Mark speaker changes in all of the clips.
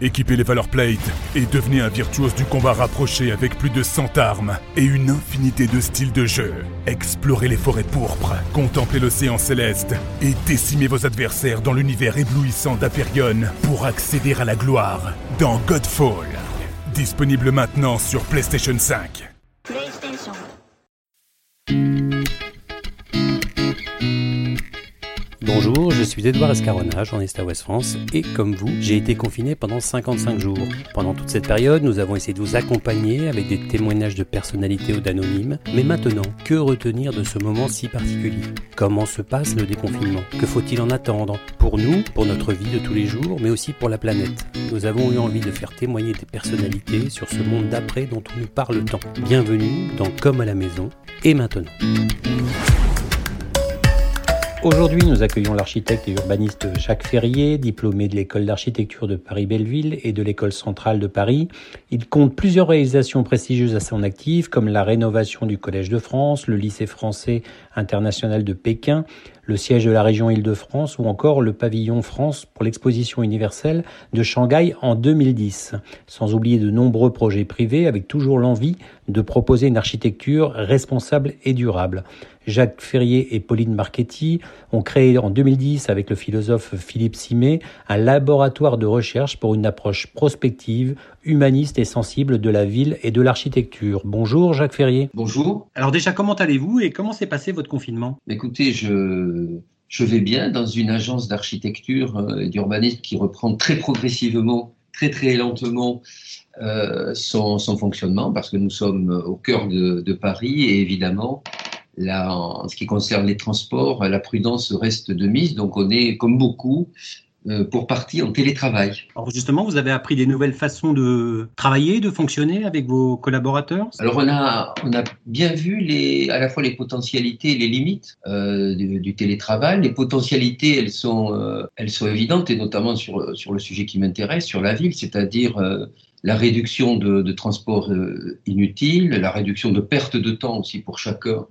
Speaker 1: Équipez les Valor Plate et devenez un virtuose du combat rapproché avec plus de 100 armes et une infinité de styles de jeu. Explorez les forêts pourpres, contemplez l'océan céleste et décimez vos adversaires dans l'univers éblouissant d'Aperion pour accéder à la gloire dans Godfall. Disponible maintenant sur PlayStation 5.
Speaker 2: Bonjour, je suis Edouard Escarona, journaliste à Ouest France, et comme vous, j'ai été confiné pendant 55 jours. Pendant toute cette période, nous avons essayé de vous accompagner avec des témoignages de personnalités ou d'anonymes. Mais maintenant, que retenir de ce moment si particulier? Comment se passe le déconfinement? Que faut-il en attendre? Pour nous, pour notre vie de tous les jours, mais aussi pour la planète. Nous avons eu envie de faire témoigner des personnalités sur ce monde d'après dont on nous parle tant. Bienvenue dans Comme à la maison, et maintenant. Aujourd'hui, nous accueillons l'architecte et urbaniste Jacques Ferrier, diplômé de l'école d'architecture de Paris-Belleville et de l'école centrale de Paris. Il compte plusieurs réalisations prestigieuses à son actif, comme la rénovation du Collège de France, le lycée français international de Pékin, le siège de la région Île-de-France ou encore le pavillon France pour l'exposition universelle de Shanghai en 2010. Sans oublier de nombreux projets privés avec toujours l'envie de proposer une architecture responsable et durable. Jacques Ferrier et Pauline Marchetti ont créé en 2010 avec le philosophe Philippe Simet un laboratoire de recherche pour une approche prospective, humaniste et sensible de la ville et de l'architecture. Bonjour Jacques Ferrier.
Speaker 3: Bonjour.
Speaker 2: Alors déjà, comment allez-vous et comment s'est passé votre confinement?
Speaker 3: Écoutez, je, je vais bien dans une agence d'architecture et d'urbanisme qui reprend très progressivement, très très lentement euh, son, son, fonctionnement parce que nous sommes au cœur de, de Paris et évidemment, là, en ce qui concerne les transports, la prudence reste de mise. Donc on est, comme beaucoup, euh, pour partie en télétravail.
Speaker 2: Alors justement, vous avez appris des nouvelles façons de travailler, de fonctionner avec vos collaborateurs?
Speaker 3: Alors on a, on a bien vu les, à la fois les potentialités et les limites euh, du, du, télétravail. Les potentialités, elles sont, euh, elles sont évidentes, et notamment sur, sur le sujet qui m'intéresse, sur la ville, c'est-à-dire euh, la réduction de, de transports euh, inutiles, la réduction de perte de temps aussi pour chacun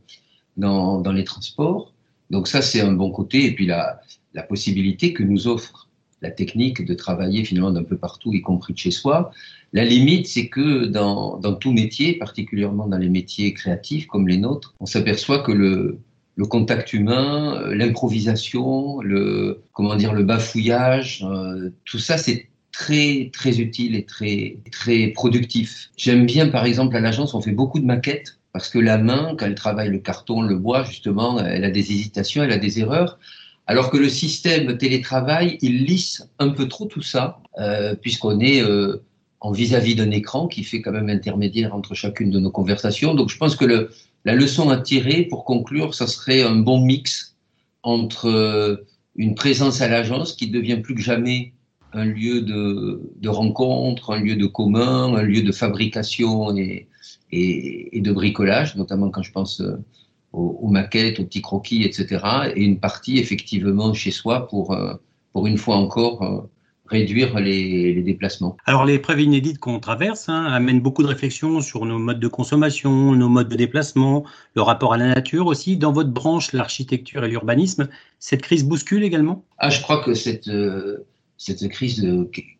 Speaker 3: dans, dans les transports. Donc ça, c'est un bon côté. Et puis la, la possibilité que nous offre la technique de travailler finalement d'un peu partout, y compris de chez soi. La limite, c'est que dans, dans tout métier, particulièrement dans les métiers créatifs comme les nôtres, on s'aperçoit que le, le contact humain, l'improvisation, le comment dire, le bafouillage, euh, tout ça, c'est très très utile et très très productif. J'aime bien, par exemple, à l'agence, on fait beaucoup de maquettes parce que la main, quand elle travaille le carton, le bois, justement, elle a des hésitations, elle a des erreurs. Alors que le système télétravail, il lisse un peu trop tout ça, euh, puisqu'on est euh, en vis-à-vis d'un écran qui fait quand même intermédiaire entre chacune de nos conversations. Donc je pense que la leçon à tirer, pour conclure, ça serait un bon mix entre euh, une présence à l'agence qui devient plus que jamais un lieu de, rencontre, un lieu de commun, un lieu de fabrication et, et de bricolage, notamment quand je pense aux, aux, maquettes, aux petits croquis, etc. Et une partie effectivement chez soi pour, euh, pour une fois encore euh, réduire les, les, déplacements.
Speaker 2: Alors les preuves inédites qu'on traverse hein, amènent beaucoup de réflexions sur nos modes de consommation, nos modes de déplacement, le rapport à la nature aussi. Dans votre branche, l'architecture et l'urbanisme, cette crise bouscule également?
Speaker 3: Ah, je crois que cette... Euh, cette crise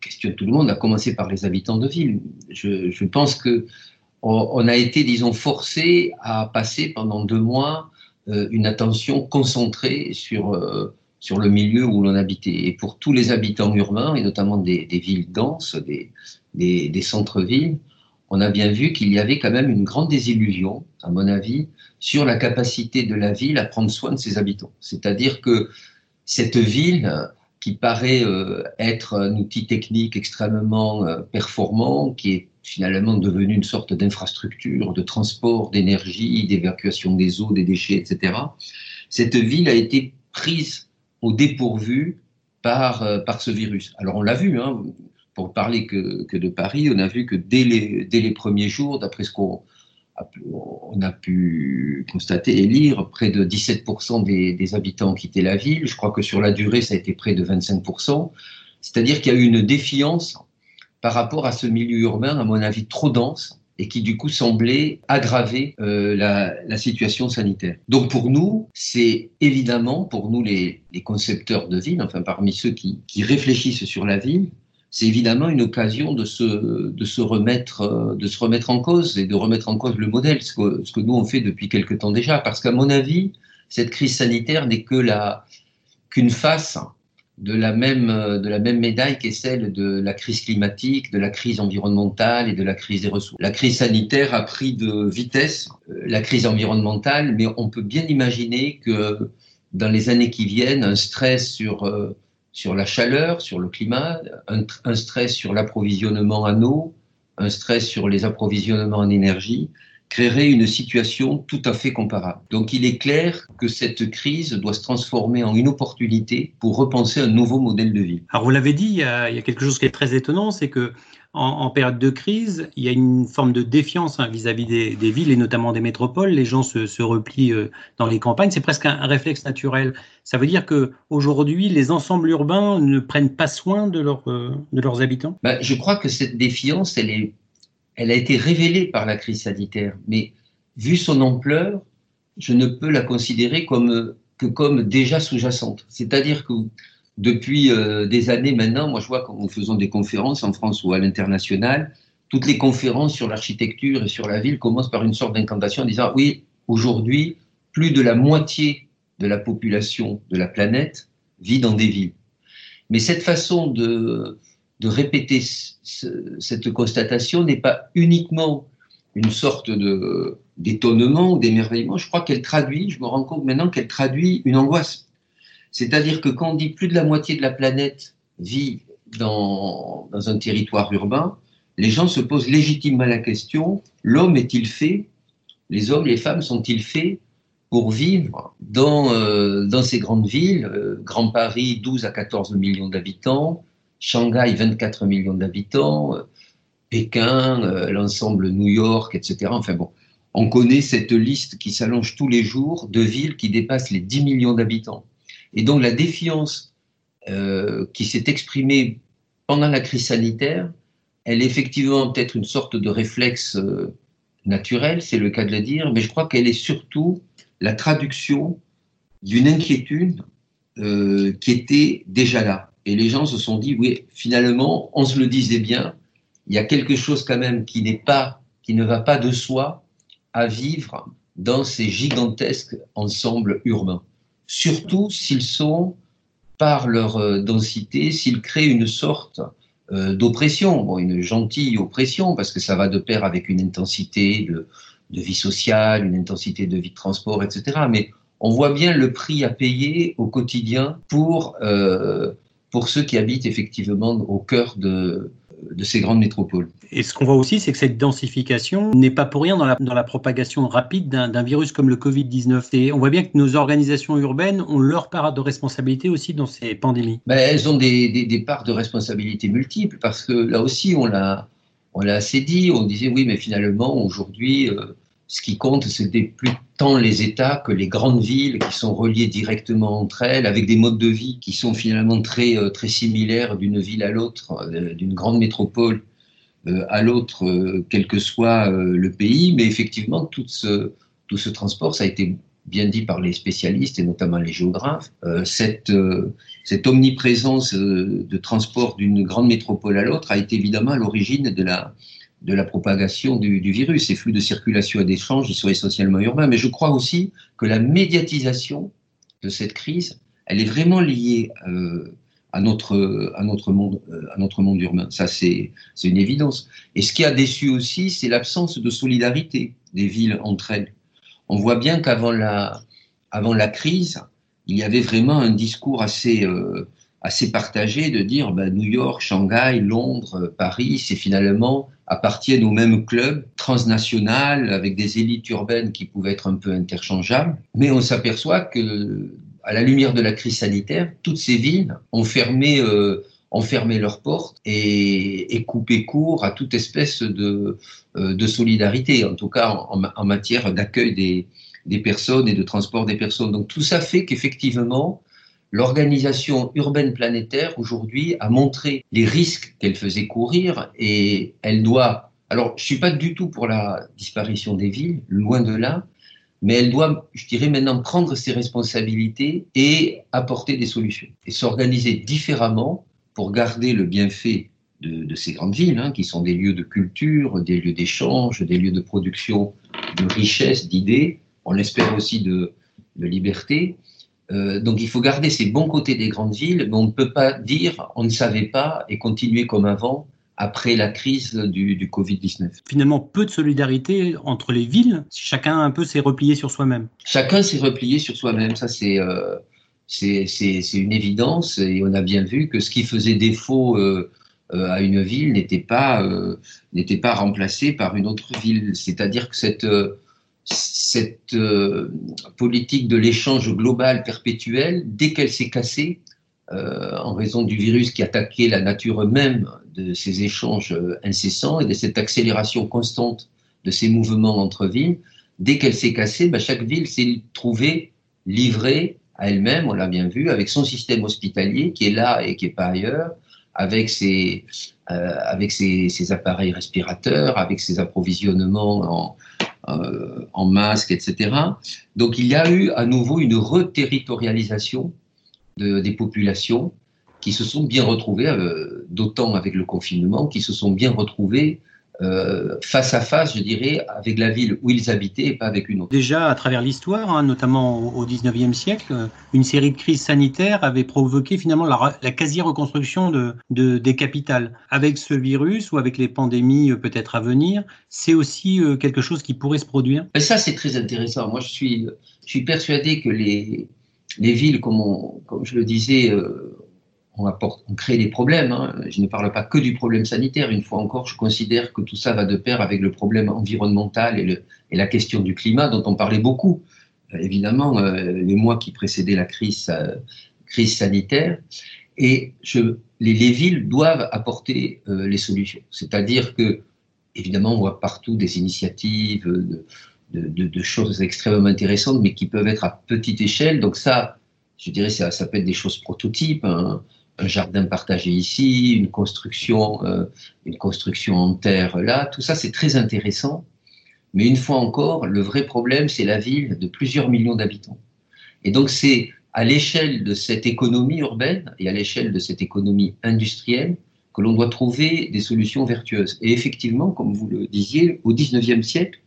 Speaker 3: questionne tout le monde, a commencé par les habitants de ville. Je, je pense que on, a été, disons, forcé à passer pendant deux mois euh, une attention concentrée sur, euh, sur le milieu où l'on habitait. Et pour tous les habitants urbains, et notamment des, villes denses, des, des, des centres-villes, on a bien vu qu'il y avait quand même une grande désillusion, à mon avis, sur la capacité de la ville à prendre soin de ses habitants. C'est-à-dire que cette ville qui paraît euh, être un outil technique extrêmement performant, qui est finalement devenu une sorte d'infrastructure de transport d'énergie, d'évacuation des eaux, des déchets, etc. Cette ville a été prise au dépourvu par, euh, par ce virus. Alors on l'a vu, hein, pour parler que, que, de Paris, on a vu que dès les, dès les premiers jours, d'après ce qu'on on a pu constater et lire, près de 17% des, des, habitants ont quitté la ville. Je crois que sur la durée, ça a été près de 25%. C'est-à-dire qu'il y a eu une défiance par rapport à ce milieu urbain, à mon avis, trop dense et qui du coup semblait aggraver euh, la, situation sanitaire. Donc pour nous, c'est évidemment, pour nous les, concepteurs de ville, enfin parmi ceux qui, réfléchissent sur la ville, c'est évidemment une occasion de se, remettre, de se remettre en cause et de remettre en cause le modèle, ce que, ce que nous on fait depuis quelque temps déjà. Parce qu'à mon avis, cette crise sanitaire n'est que la, qu'une face de la même, de la même médaille qu'est celle de la crise climatique, de la crise environnementale et de la crise des ressources. La crise sanitaire a pris de vitesse euh, la crise environnementale, mais on peut bien imaginer que dans les années qui viennent, un stress sur, euh, sur la chaleur, sur le climat, un stress sur l'approvisionnement en eau, un stress sur les approvisionnements en énergie, créerait une situation tout à fait comparable. Donc il est clair que cette crise doit se transformer en une opportunité pour repenser un nouveau modèle de vie.
Speaker 2: Alors vous l'avez dit, il y, a, il y, a, quelque chose qui est très étonnant, c'est que en, en, période de crise, il y a une forme de défiance hein, vis-à-vis -vis des, des, villes et notamment des métropoles. Les gens se, se replient euh, dans les campagnes. C'est presque un, un, réflexe naturel. Ça veut dire que aujourd'hui, les ensembles urbains ne prennent pas soin de, leur, euh, de leurs habitants?
Speaker 3: Ben, je crois que cette défiance, elle est elle a été révélée par la crise sanitaire, mais vu son ampleur, je ne peux la considérer que comme déjà sous-jacente. C'est-à-dire que depuis euh, des années maintenant, moi je vois quand nous faisons des conférences en France ou à l'international, toutes les conférences sur l'architecture et sur la ville commencent par une sorte d'incantation en disant oui, aujourd'hui, plus de la moitié de la population de la planète vit dans des villes. Mais cette façon de, de répéter ce, cette constatation n'est pas uniquement une sorte d'étonnement ou d'émerveillement, je crois qu'elle traduit, je me rends compte maintenant qu'elle traduit une angoisse. C'est-à-dire que quand on dit plus de la moitié de la planète vit dans, un territoire urbain, les gens se posent légitimement la question, l'homme est-il fait, les hommes, les femmes sont-ils faits pour vivre dans, euh, ces grandes villes, euh, Grand Paris, 12 à 14 millions d'habitants, Shanghai, 24 millions d'habitants, euh, Pékin, euh, l'ensemble New York, etc. Enfin bon, on connaît cette liste qui s'allonge tous les jours de villes qui dépassent les 10 millions d'habitants. Et donc la défiance euh, qui s'est exprimée pendant la crise sanitaire, elle est effectivement peut-être une sorte de réflexe euh, naturel, c'est le cas de le dire, mais je crois qu'elle est surtout la traduction d'une inquiétude euh, qui était déjà là. Et les gens se sont dit, oui, finalement, on se le disait bien, il y a quelque chose quand même qui n'est pas, qui ne va pas de soi à vivre dans ces gigantesques ensembles urbains. Surtout s'ils sont, par leur euh, densité, s'ils créent une sorte euh, d'oppression, une gentille oppression, parce que ça va de pair avec une intensité de, de vie sociale, une intensité de vie de transport, etc. Mais on voit bien le prix à payer au quotidien pour euh, pour ceux qui habitent effectivement au cœur de, de ces grandes métropoles.
Speaker 2: Et ce qu'on voit aussi, c'est que cette densification n'est pas pour rien dans la, dans la propagation rapide d'un virus comme le Covid-19. Et on voit bien que nos organisations urbaines ont leur part de responsabilité aussi dans ces pandémies.
Speaker 3: Ben, elles ont des, des, des parts de responsabilité multiples parce que là aussi, on l'a on l'a assez dit, on disait oui, mais finalement, aujourd'hui, euh, ce qui compte, c'était plus tant les États que les grandes villes qui sont reliées directement entre elles, avec des modes de vie qui sont finalement très, euh, très similaires d'une ville à l'autre, euh, d'une grande métropole euh, à l'autre, quel que soit le pays. Mais effectivement, tout ce, tout ce transport, ça a été bien dit par les spécialistes et notamment les géographes, cette, cette omniprésence de transport d'une grande métropole à l'autre a été évidemment à l'origine de la, de la propagation du, virus. Ces flux de circulation et d'échange, ils sont essentiellement urbains. Mais je crois aussi que la médiatisation de cette crise, elle est vraiment liée euh, à, notre, monde, euh, à notre monde urbain. Ça, c'est une évidence. Et ce qui a déçu aussi, c'est l'absence de solidarité des villes entre elles. On voit bien qu'avant la, avant la crise, il y avait vraiment un discours assez... Euh, assez partagé de dire ben, New York, Shanghai, Londres, Paris, c'est finalement appartiennent au même club transnational avec des élites urbaines qui pouvaient être un peu interchangeables. Mais on s'aperçoit que, à la lumière de la crise sanitaire, toutes ces villes ont fermé, euh, ont fermé leurs portes et, et, coupé court à toute espèce de, euh, de solidarité, en tout cas en, en matière d'accueil des, des personnes et de transport des personnes. Donc tout ça fait qu'effectivement, L'organisation urbaine planétaire aujourd'hui a montré les risques qu'elle faisait courir et elle doit. Alors, je suis pas du tout pour la disparition des villes, loin de là, mais elle doit, je dirais maintenant, prendre ses responsabilités et apporter des solutions et s'organiser différemment pour garder le bienfait de, ces grandes villes, hein, qui sont des lieux de culture, des lieux d'échange, des lieux de production de richesse, d'idées, on l'espère aussi de, liberté. Euh, donc il faut garder ces bons côtés des grandes villes, mais on ne peut pas dire on ne savait pas et continuer comme avant après la crise du, du Covid-19.
Speaker 2: Finalement, peu de solidarité entre les villes, si chacun un peu s'est replié sur soi-même.
Speaker 3: Chacun s'est replié sur soi-même, ça c'est euh, c'est une évidence et on a bien vu que ce qui faisait défaut euh, à une ville n'était pas, n'était pas remplacé par une autre ville. C'est-à-dire que cette, cette politique de l'échange global perpétuel, dès qu'elle s'est cassée, en raison du virus qui attaquait la nature même de ces échanges incessants et de cette accélération constante de ces mouvements entre villes, dès qu'elle s'est cassée, bah, chaque ville s'est trouvée livrée à elle-même, on l'a bien vu, avec son système hospitalier qui est là et qui n'est pas ailleurs, avec ses, euh, avec ses, appareils respirateurs, avec ses approvisionnements en, euh, en masques, etc. Donc il y a eu à nouveau une reterritorialisation de, des populations qui se sont bien retrouvées, euh, d'autant avec le confinement, qui se sont bien retrouvées euh, face à face, je dirais, avec la ville où ils habitaient et pas avec une autre.
Speaker 2: Déjà, à travers l'histoire, hein, notamment au XIXe siècle, une série de crises sanitaires avait provoqué finalement la, quasi-reconstruction de, de, des capitales. Avec ce virus ou avec les pandémies euh, peut-être à venir, c'est aussi euh, quelque chose qui pourrait se produire
Speaker 3: Et Ça, c'est très intéressant. Moi, je suis, je suis persuadé que les, les villes, comme, comme je le disais, on, crée des problèmes. Hein. Je ne parle pas que du problème sanitaire. Une fois encore, je considère que tout ça va de pair avec le problème environnemental et, le, la question du climat dont on parlait beaucoup. Euh, évidemment, euh, les mois qui précédaient la crise, euh, sanitaire. Et les, les, villes doivent apporter les solutions. C'est-à-dire que, évidemment, on voit partout des initiatives de, choses extrêmement intéressantes, mais qui peuvent être à petite échelle. Donc ça, je dirais, ça, ça peut être des choses prototypes. Hein un jardin partagé ici, une construction, euh, une construction en terre là, tout ça c'est très intéressant. Mais une fois encore, le vrai problème c'est la ville de plusieurs millions d'habitants. Et donc c'est à l'échelle de cette économie urbaine et à l'échelle de cette économie industrielle que l'on doit trouver des solutions vertueuses. Et effectivement, comme vous le disiez, au 19e siècle,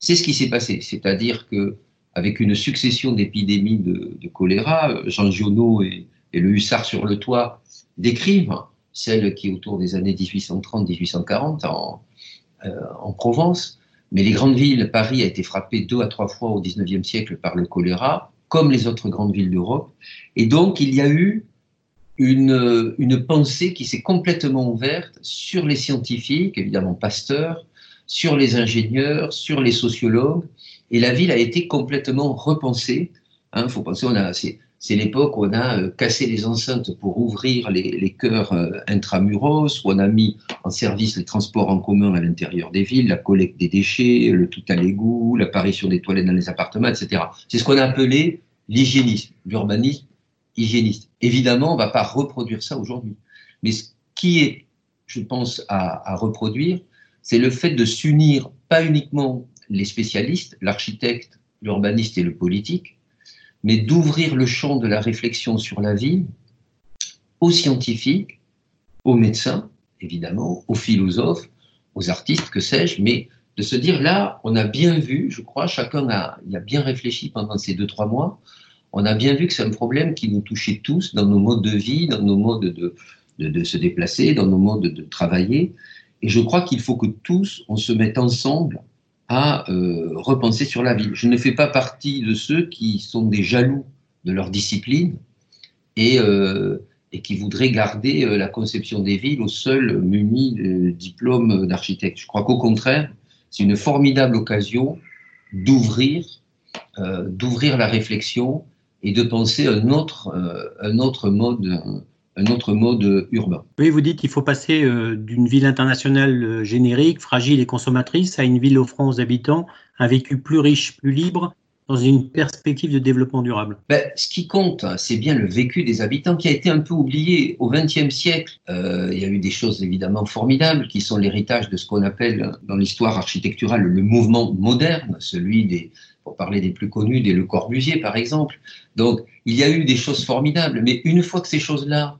Speaker 3: c'est ce qui s'est passé. C'est-à-dire que avec une succession d'épidémies de, de, choléra, Jean Giono et, et le hussard sur le toit décrivent celle qui est autour des années 1830-1840 en, euh, en Provence. Mais les grandes villes, Paris a été frappé deux à trois fois au XIXe siècle par le choléra, comme les autres grandes villes d'Europe. Et donc, il y a eu une, une pensée qui s'est complètement ouverte sur les scientifiques, évidemment Pasteur, sur les ingénieurs, sur les sociologues. Et la ville a été complètement repensée. Il hein, faut penser, on a, c'est l'époque où on a euh, cassé les enceintes pour ouvrir les, les cœurs euh, intramuros, où on a mis en service les transports en commun à l'intérieur des villes, la collecte des déchets, le tout à l'égout, l'apparition des toilettes dans les appartements, etc. C'est ce qu'on a appelé l'hygiénisme, l'urbanisme hygiéniste. Évidemment, on ne va pas reproduire ça aujourd'hui. Mais ce qui est, je pense, à, à reproduire, c'est le fait de s'unir pas uniquement les spécialistes, l'architecte, l'urbaniste et le politique, mais d'ouvrir le champ de la réflexion sur la vie aux scientifiques, aux médecins, évidemment, aux philosophes, aux artistes, que sais-je, mais de se dire là, on a bien vu, je crois, chacun a, a bien réfléchi pendant ces deux, trois mois, on a bien vu que c'est un problème qui nous touchait tous dans nos modes de vie, dans nos modes de, de, de se déplacer, dans nos modes de, de travailler. Et je crois qu'il faut que tous, on se mette ensemble euh, repenser sur la ville. Je ne fais pas partie de ceux qui sont des jaloux de leur discipline et, euh, qui voudraient garder euh, la conception des villes au seul muni de diplôme d'architecte. Je crois qu'au contraire, c'est une formidable occasion d'ouvrir, la réflexion et de penser un autre, un autre mode un autre mode urbain.
Speaker 2: Oui, vous dites qu'il faut passer euh, d'une ville internationale euh, générique, fragile et consommatrice, à une ville offrant aux habitants un vécu plus riche, plus libre, dans une perspective de développement durable
Speaker 3: ben, Ce qui compte, c'est bien le vécu des habitants qui a été un peu oublié au XXe siècle. Euh, il y a eu des choses évidemment formidables qui sont l'héritage de ce qu'on appelle dans l'histoire architecturale le mouvement moderne, celui des, pour parler des plus connus, des Le Corbusier par exemple. Donc il y a eu des choses formidables, mais une fois que ces choses-là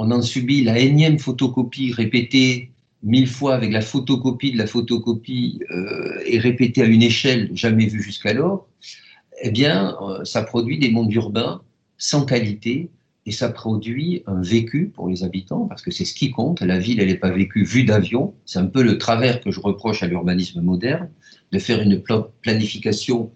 Speaker 3: on en subit la énième photocopie répétée mille fois avec la photocopie de la photocopie euh, et répétée à une échelle jamais vue jusqu'alors, eh bien, euh, ça produit des mondes urbains sans qualité et ça produit un vécu pour les habitants parce que c'est ce qui compte. La ville, elle n'est pas vécue vue d'avion. C'est un peu le travers que je reproche à l'urbanisme moderne, de faire une planification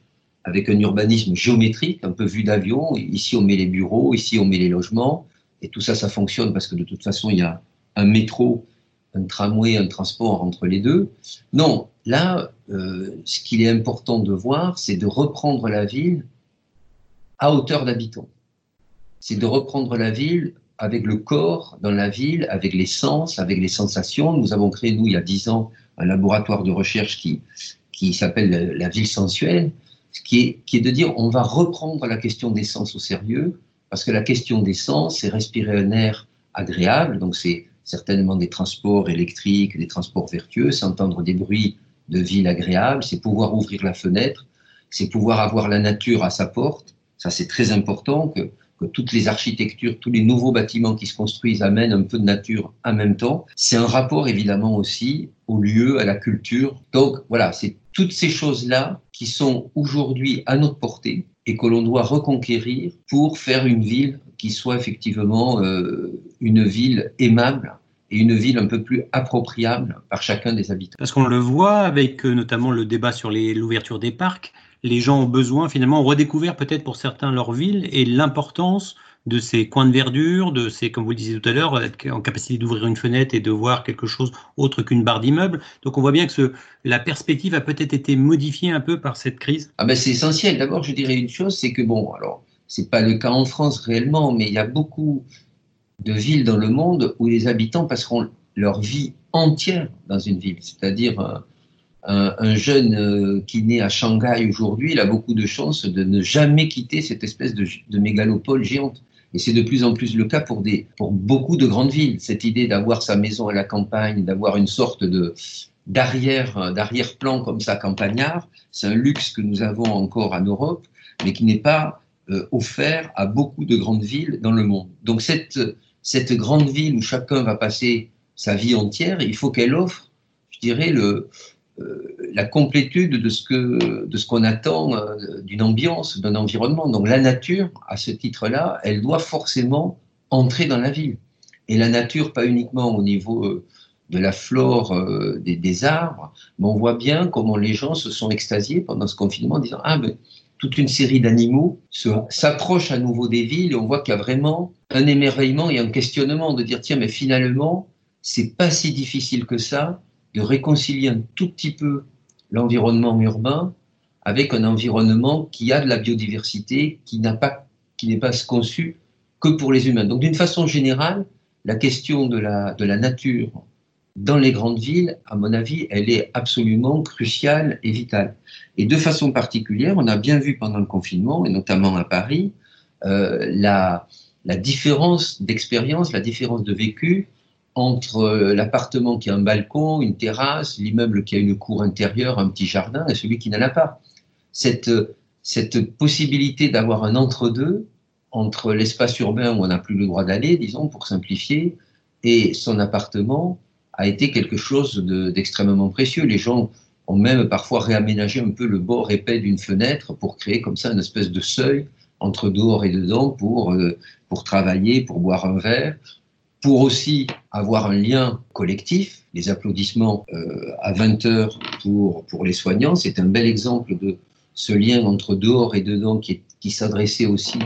Speaker 3: avec un urbanisme géométrique, un peu vu d'avion. Ici, on met les bureaux, ici, on met les logements. Et tout ça, ça fonctionne parce que de toute façon, il y a un métro, un tramway, un transport entre les deux. Non, là, euh, ce qu'il est important de voir, c'est de reprendre la ville à hauteur d'habitants. C'est de reprendre la ville avec le corps dans la ville, avec les sens, avec les sensations. Nous avons créé, nous, il y a dix ans, un laboratoire de recherche qui, qui s'appelle la ville sensuelle, qui est, qui est de dire on va reprendre la question des sens au sérieux, parce que la question des sens, c'est respirer un air agréable, donc c'est certainement des transports électriques, des transports vertueux, c'est entendre des bruits de ville agréables, c'est pouvoir ouvrir la fenêtre, c'est pouvoir avoir la nature à sa porte. Ça, c'est très important que, toutes les architectures, tous les nouveaux bâtiments qui se construisent amènent un peu de nature en même temps. C'est un rapport évidemment aussi au lieu, à la culture. Donc voilà, c'est toutes ces choses-là qui sont aujourd'hui à notre portée et que l'on doit reconquérir pour faire une ville qui soit effectivement euh, une ville aimable et une ville un peu plus appropriable par chacun des habitants.
Speaker 2: Parce qu'on le voit avec euh, notamment le débat sur l'ouverture des parcs, les gens ont besoin finalement, ont redécouvert peut-être pour certains leur ville et l'importance de ces coins de verdure, de ces, comme vous le disiez tout à l'heure, en capacité d'ouvrir une fenêtre et de voir quelque chose autre qu'une barre d'immeuble. Donc on voit bien que la perspective a peut-être été modifiée un peu par cette crise.
Speaker 3: Ah ben c'est essentiel. D'abord, je dirais une chose, c'est que bon, alors c'est pas le cas en France réellement, mais il y a beaucoup de villes dans le monde où les habitants passeront leur vie entière dans une ville. C'est-à-dire un, un, un, jeune euh, qui naît à Shanghai aujourd'hui, il a beaucoup de chances de ne jamais quitter cette espèce de mégalopole géante. Et c'est de plus en plus le cas pour, des, pour beaucoup de grandes villes. Cette idée d'avoir sa maison à la campagne, d'avoir une sorte de d'arrière d'arrière-plan comme ça campagnard, c'est un luxe que nous avons encore en Europe, mais qui n'est pas euh, offert à beaucoup de grandes villes dans le monde. Donc cette cette grande ville où chacun va passer sa vie entière, il faut qu'elle offre, je dirais, le, la complétude de ce qu'on attend euh, d'une ambiance, d'un environnement. Donc la nature, à ce titre-là, elle doit forcément entrer dans la ville. Et la nature, pas uniquement au niveau euh, de la flore des, arbres, mais on voit bien comment les gens se sont extasiés pendant ce confinement en disant ah mais toute une série d'animaux s'approchent à nouveau des villes et on voit qu'il y a vraiment un émerveillement et un questionnement de dire tiens mais finalement c'est pas si difficile que ça de réconcilier un tout petit peu l'environnement urbain avec un environnement qui a de la biodiversité, qui pas, n'est pas conçu que pour les humains. Donc, d'une façon générale, la question de la, de la nature dans les grandes villes, à mon avis, elle est absolument cruciale et vitale. Et de façon particulière, on a bien vu pendant le confinement, et notamment à Paris, euh, la, la différence d'expérience, la différence de vécu entre euh, l'appartement qui a un balcon, une terrasse, l'immeuble qui a une cour intérieure, un petit jardin, et celui qui n'en a pas. Cette, cette possibilité d'avoir un entre-deux entre l'espace urbain où on n'a plus le droit d'aller, disons, pour simplifier, et son appartement a été quelque chose d'extrêmement précieux. Les gens ont même parfois réaménagé un peu le bord épais d'une fenêtre pour créer comme ça une espèce de seuil entre dehors et dedans pour, euh, pour travailler, pour boire un verre, pour aussi avoir un lien collectif. Les applaudissements euh, à 20 heures pour, pour les soignants, c'est un bel exemple de ce lien entre dehors et dedans qui, qui s'adressait aussi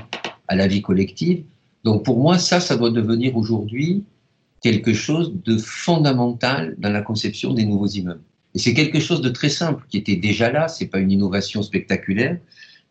Speaker 3: à la vie collective. Donc pour moi, ça, ça doit devenir aujourd'hui quelque chose de fondamental dans la conception des nouveaux immeubles. Et c'est quelque chose de très simple qui était déjà là, c'est pas une innovation spectaculaire,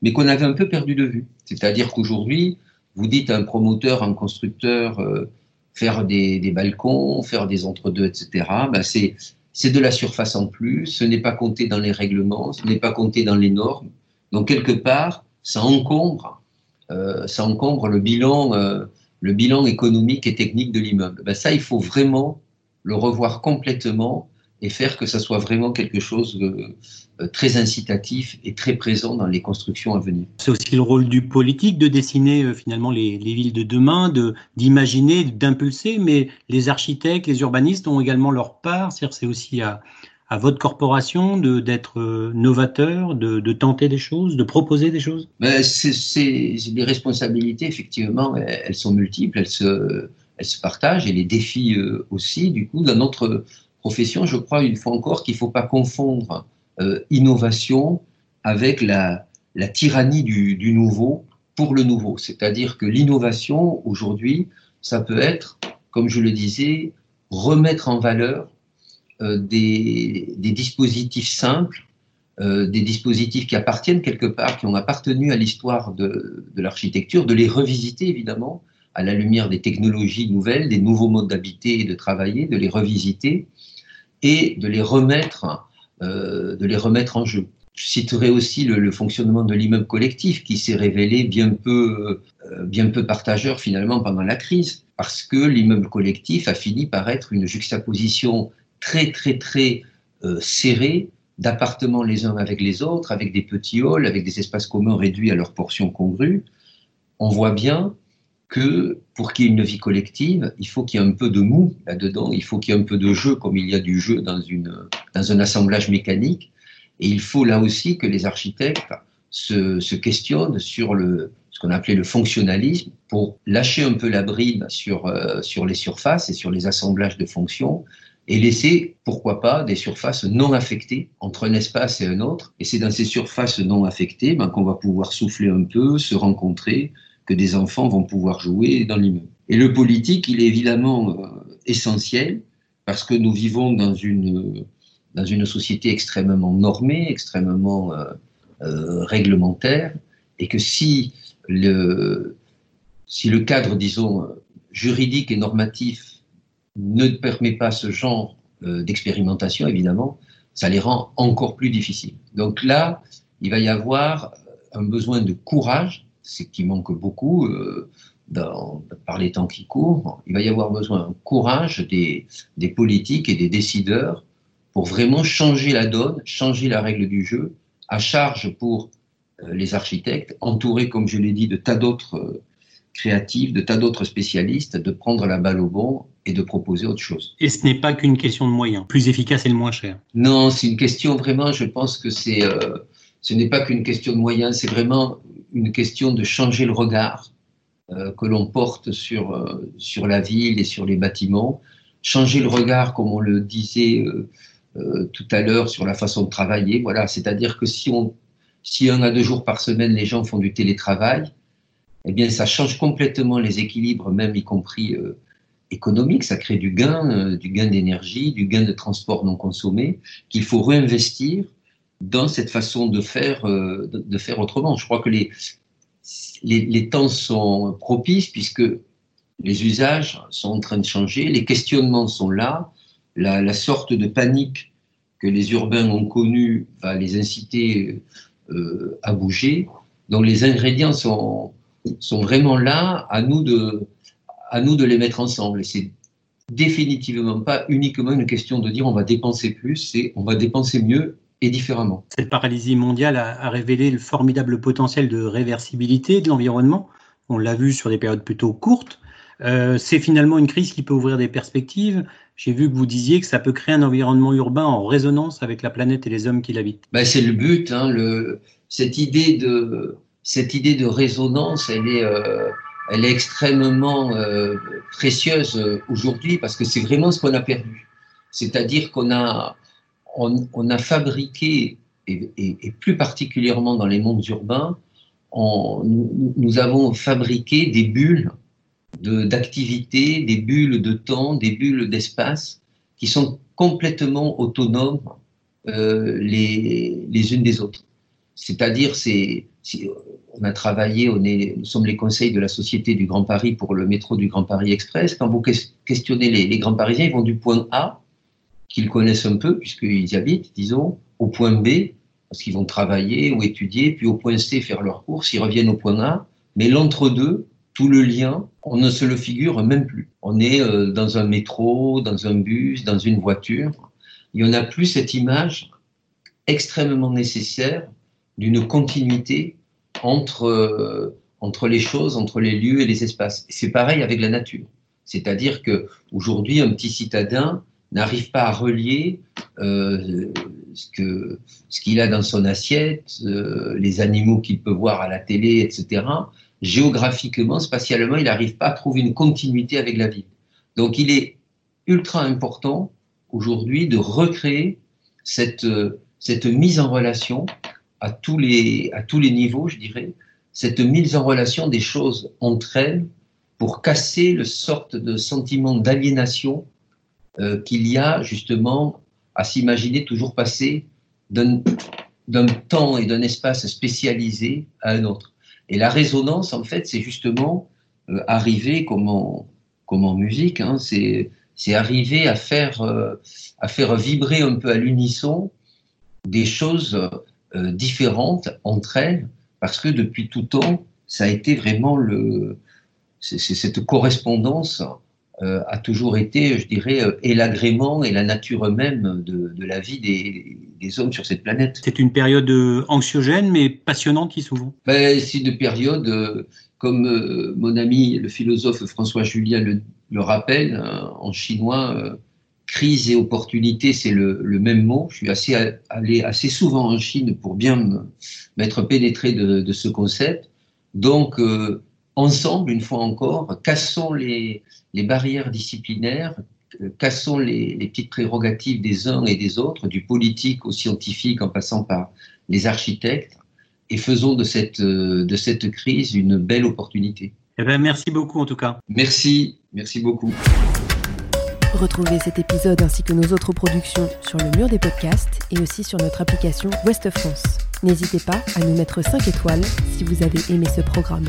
Speaker 3: mais qu'on avait un peu perdu de vue. C'est-à-dire qu'aujourd'hui, vous dites à un promoteur, un constructeur, euh, faire des, balcons, faire des entre-deux, etc. Ben c'est, c'est de la surface en plus, ce n'est pas compté dans les règlements, ce n'est pas compté dans les normes. Donc quelque part, ça encombre, euh, ça encombre le bilan, euh, le bilan économique et technique de l'immeuble. Ben ça, il faut vraiment le revoir complètement et faire que ça soit vraiment quelque chose de euh, très incitatif et très présent dans les constructions à venir.
Speaker 2: C'est aussi le rôle du politique de dessiner euh, finalement les, villes de demain, de d'imaginer, d'impulser, mais les architectes, les urbanistes ont également leur part. C'est aussi à, à votre corporation d'être euh, novateur, de, de, tenter des choses, de proposer des choses?
Speaker 3: Mais c'est, Les responsabilités, effectivement, elles, sont multiples, elles se, elles se partagent, et les défis aussi. Du coup, dans notre profession, je crois une fois encore qu'il ne faut pas confondre euh, innovation avec la, tyrannie du, nouveau pour le nouveau. C'est-à-dire que l'innovation, aujourd'hui, ça peut être, comme je le disais, remettre en valeur euh, des, des, dispositifs simples, euh, des dispositifs qui appartiennent quelque part, qui ont appartenu à l'histoire de, de l'architecture, de les revisiter évidemment à la lumière des technologies nouvelles, des nouveaux modes d'habiter et de travailler, de les revisiter et de les remettre euh, de les remettre en jeu. Je citerai aussi le, fonctionnement de l'immeuble collectif qui s'est révélé bien peu, euh, bien peu partageur finalement pendant la crise, parce que l'immeuble collectif a fini par être une juxtaposition très très très euh, serrée d'appartements les uns avec les autres, avec des petits halls, avec des espaces communs réduits à leurs portions congrues. On voit bien que pour qu'il y ait une vie collective, il faut qu'il y ait un peu de mou là-dedans, il faut qu'il y ait un peu de jeu comme il y a du jeu dans, une, dans un assemblage mécanique. Et il faut là aussi que les architectes se, questionnent sur le, ce qu'on appelait le fonctionnalisme pour lâcher un peu la bride sur, euh, sur les surfaces et sur les assemblages de fonctions et laisser, pourquoi pas, des surfaces non affectées entre un espace et un autre. Et c'est dans ces surfaces non affectées ben, qu'on va pouvoir souffler un peu, se rencontrer, que des enfants vont pouvoir jouer dans l'immeuble. Et le politique, il est évidemment euh, essentiel parce que nous vivons dans une, dans une société extrêmement normée, extrêmement euh, euh, réglementaire, et que si le, si le cadre, disons, juridique et normatif ne permet pas ce genre d'expérimentation, évidemment, ça les rend encore plus difficiles. Donc là, il va y avoir un besoin de courage c'est qui manque beaucoup euh, dans, par les temps qui courent. Il va y avoir besoin de courage des, des politiques et des décideurs pour vraiment changer la donne, changer la règle du jeu, à charge pour euh, les architectes, entourés, comme je l'ai dit, de tas d'autres euh, créatifs, de tas d'autres spécialistes, de prendre la balle au bon et de proposer autre chose.
Speaker 2: Et ce n'est pas qu'une question de moyens, plus efficace et le moins cher.
Speaker 3: Non, c'est une question vraiment, je pense que c'est, ce n'est pas qu'une question de moyens, c'est vraiment une question de changer le regard euh, que l'on porte sur, euh, sur la ville et sur les bâtiments, changer le regard, comme on le disait euh, tout à l'heure, sur la façon de travailler. Voilà, c'est-à-dire que si, on, si un à deux jours par semaine, les gens font du télétravail, eh bien, ça change complètement les équilibres, même y compris économiques. Ça crée du gain, du gain d'énergie, du gain de transport non consommé, qu'il faut réinvestir dans cette façon de faire, euh, de faire autrement. Je crois que les, les, temps sont propices puisque les usages sont en train de changer, les questionnements sont là, la, sorte de panique que les urbains ont connue va les inciter euh, à bouger. Donc les ingrédients sont, sont vraiment là, à nous de, à nous de les mettre ensemble. C'est définitivement pas uniquement une question de dire on va dépenser plus, c'est on va dépenser mieux et différemment.
Speaker 2: Cette paralysie mondiale a, révélé le formidable potentiel de réversibilité de l'environnement. On l'a vu sur des périodes plutôt courtes. Euh, c'est finalement une crise qui peut ouvrir des perspectives. J'ai vu que vous disiez que ça peut créer un environnement urbain en résonance avec la planète et les hommes qui l'habitent.
Speaker 3: Ben, c'est le but. Hein, le, cette, idée de, cette idée de résonance, elle est, euh, elle est extrêmement euh, précieuse aujourd'hui parce que c'est vraiment ce qu'on a perdu. C'est-à-dire qu'on a, on, a fabriqué, et, plus particulièrement dans les mondes urbains, nous, avons fabriqué des bulles d'activité, des bulles de temps, des bulles d'espace qui sont complètement autonomes euh, les, unes des autres. C'est-à-dire, c'est, on a travaillé, on est, nous sommes les conseils de la Société du Grand Paris pour le métro du Grand Paris Express. Quand vous questionnez les, les Grands Parisiens, ils vont du point A qu'ils connaissent un peu, puisqu'ils habitent, disons, au point B, parce qu'ils vont travailler ou étudier, puis au point C, faire leurs courses, ils reviennent au point A, mais l'entre-deux, tout le lien, on ne se le figure même plus. On est euh, dans un métro, dans un bus, dans une voiture, il n'y en a plus cette image extrêmement nécessaire d'une continuité entre, euh, entre les choses, entre les lieux et les espaces. C'est pareil avec la nature. C'est-à-dire que aujourd'hui, un petit citadin n'arrive pas à relier euh, ce que ce qu'il a dans son assiette, euh, les animaux qu'il peut voir à la télé, etc. Géographiquement, spatialement, il n'arrive pas à trouver une continuité avec la ville. Donc, il est ultra important aujourd'hui de recréer cette, cette mise en relation à tous, les, à tous les niveaux, je dirais, cette mise en relation des choses entre elles pour casser le sorte de sentiment d'aliénation euh, qu'il y a justement à s'imaginer toujours passer d'un temps et d'un espace spécialisé à un autre. Et la résonance, en fait, c'est justement euh, arriver comme en, musique, hein, c'est arriver à faire, euh, à faire vibrer un peu à l'unisson des choses différentes entre elles, parce que depuis tout temps, ça a été vraiment le, cette correspondance a toujours été, je dirais, euh, et l'agrément et la nature même de, de la vie des, des, hommes sur cette planète.
Speaker 2: C'est une période anxiogène, mais passionnante qui souvent.
Speaker 3: Ben, c'est une période, comme mon ami le philosophe François Julien le, le rappelle, hein, en chinois, crise et opportunité, c'est le, même mot. Je suis assez allé assez souvent en Chine pour bien m'être pénétré de, ce concept. Donc, euh, ensemble, une fois encore, cassons les, barrières disciplinaires, cassons les, petites prérogatives des uns et des autres, du politique au scientifique en passant par les architectes, et faisons de cette, de cette crise une belle opportunité.
Speaker 2: Eh bien, merci beaucoup en tout cas.
Speaker 3: Merci, merci beaucoup.
Speaker 4: Retrouvez cet épisode ainsi que nos autres productions sur le mur des podcasts et aussi sur notre application Ouest France. N'hésitez pas à nous mettre 5 étoiles si vous avez aimé ce programme.